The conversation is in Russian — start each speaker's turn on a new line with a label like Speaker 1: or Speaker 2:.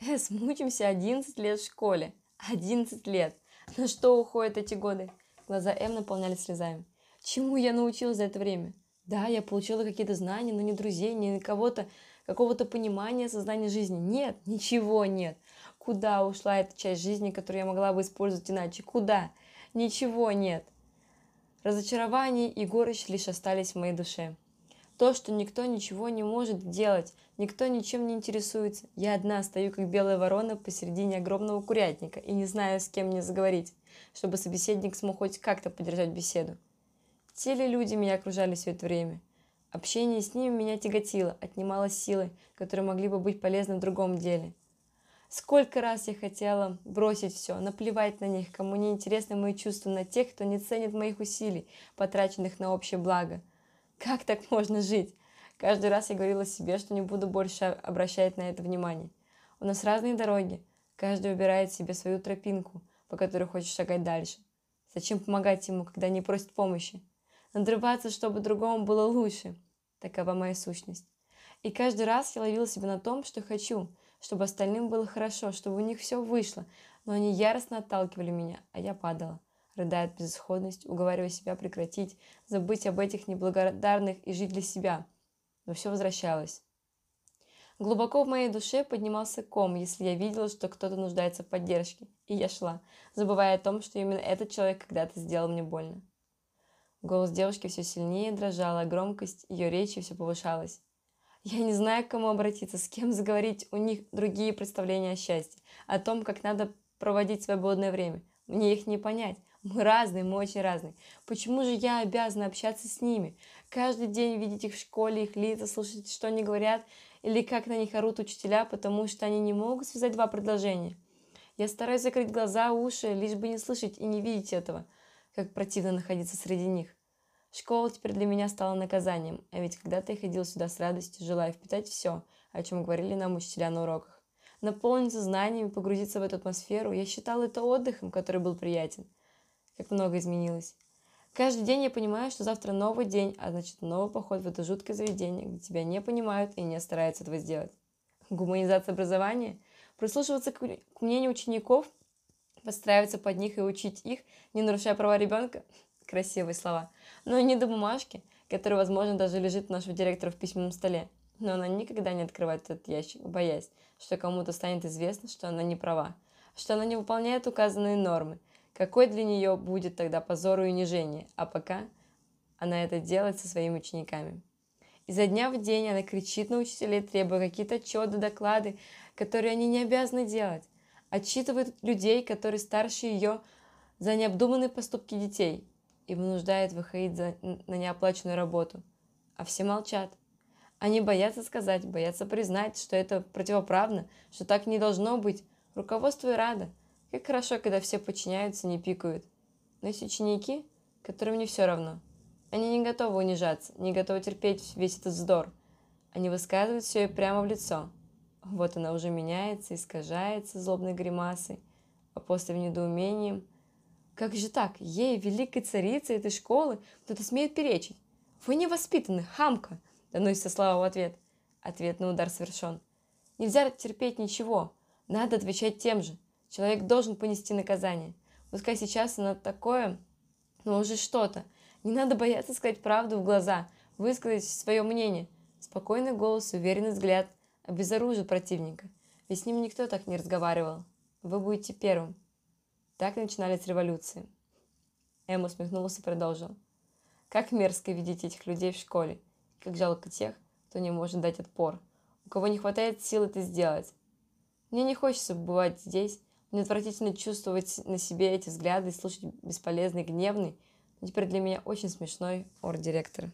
Speaker 1: Эс, мучимся 11 лет в школе. 11 лет. На что уходят эти годы? Глаза М наполнялись слезами. Чему я научилась за это время? Да, я получила какие-то знания, но не друзей, не кого-то, какого-то понимания сознания жизни. Нет, ничего нет. Куда ушла эта часть жизни, которую я могла бы использовать иначе? Куда? Ничего нет. Разочарование и горечь лишь остались в моей душе. То, что никто ничего не может делать, никто ничем не интересуется. Я одна стою, как белая ворона, посередине огромного курятника и не знаю, с кем мне заговорить, чтобы собеседник смог хоть как-то поддержать беседу. Те ли люди меня окружали все это время? Общение с ними меня тяготило, отнимало силы, которые могли бы быть полезны в другом деле. Сколько раз я хотела бросить все, наплевать на них, кому не интересны мои чувства, на тех, кто не ценит моих усилий, потраченных на общее благо – как так можно жить? Каждый раз я говорила себе, что не буду больше обращать на это внимание. У нас разные дороги. Каждый выбирает себе свою тропинку, по которой хочет шагать дальше. Зачем помогать ему, когда не просит помощи? Надрываться, чтобы другому было лучше. Такова моя сущность. И каждый раз я ловила себя на том, что хочу, чтобы остальным было хорошо, чтобы у них все вышло, но они яростно отталкивали меня, а я падала рыдает безысходность, уговаривая себя прекратить, забыть об этих неблагодарных и жить для себя. Но все возвращалось. Глубоко в моей душе поднимался ком, если я видела, что кто-то нуждается в поддержке, и я шла, забывая о том, что именно этот человек когда-то сделал мне больно. Голос девушки все сильнее дрожал, а громкость ее речи все повышалась. Я не знаю, к кому обратиться, с кем заговорить, у них другие представления о счастье, о том, как надо проводить свободное время. Мне их не понять, мы разные, мы очень разные. Почему же я обязана общаться с ними? Каждый день видеть их в школе, их лица, слушать, что они говорят, или как на них орут учителя, потому что они не могут связать два предложения. Я стараюсь закрыть глаза, уши, лишь бы не слышать и не видеть этого, как противно находиться среди них. Школа теперь для меня стала наказанием, а ведь когда-то я ходил сюда с радостью, желая впитать все, о чем говорили нам учителя на уроках. Наполниться знаниями, погрузиться в эту атмосферу, я считал это отдыхом, который был приятен как много изменилось. Каждый день я понимаю, что завтра новый день, а значит новый поход в это жуткое заведение, где тебя не понимают и не стараются этого сделать. Гуманизация образования, прислушиваться к мнению учеников, подстраиваться под них и учить их, не нарушая права ребенка. Красивые слова. Но не до бумажки, которая, возможно, даже лежит у нашего директора в письменном столе. Но она никогда не открывает этот ящик, боясь, что кому-то станет известно, что она не права, что она не выполняет указанные нормы, какой для нее будет тогда позор и унижение? А пока она это делает со своими учениками. Изо дня в день она кричит на учителей, требуя какие-то отчеты, доклады, которые они не обязаны делать. Отчитывает людей, которые старше ее, за необдуманные поступки детей и вынуждает выходить за, на неоплаченную работу. А все молчат. Они боятся сказать, боятся признать, что это противоправно, что так не должно быть. Руководство и рада – как хорошо, когда все подчиняются, не пикают. Но есть ученики, которым не все равно. Они не готовы унижаться, не готовы терпеть весь этот вздор. Они высказывают все и прямо в лицо. Вот она уже меняется, искажается злобной гримасой, а после в недоумении. Как же так? Ей, великой царице этой школы, кто-то смеет перечить. Вы не воспитаны, хамка! Доносится слава в ответ. Ответный удар совершен. Нельзя терпеть ничего. Надо отвечать тем же. Человек должен понести наказание. Пускай сейчас оно такое, но уже что-то. Не надо бояться сказать правду в глаза, высказать свое мнение. Спокойный голос, уверенный взгляд обезоружит противника. Ведь с ним никто так не разговаривал. Вы будете первым. Так начинались революции. Эм усмехнулся и продолжил. Как мерзко видеть этих людей в школе. Как жалко тех, кто не может дать отпор. У кого не хватает сил это сделать. Мне не хочется бывать здесь мне чувствовать на себе эти взгляды и слушать бесполезный, гневный, но теперь для меня очень смешной ор директора.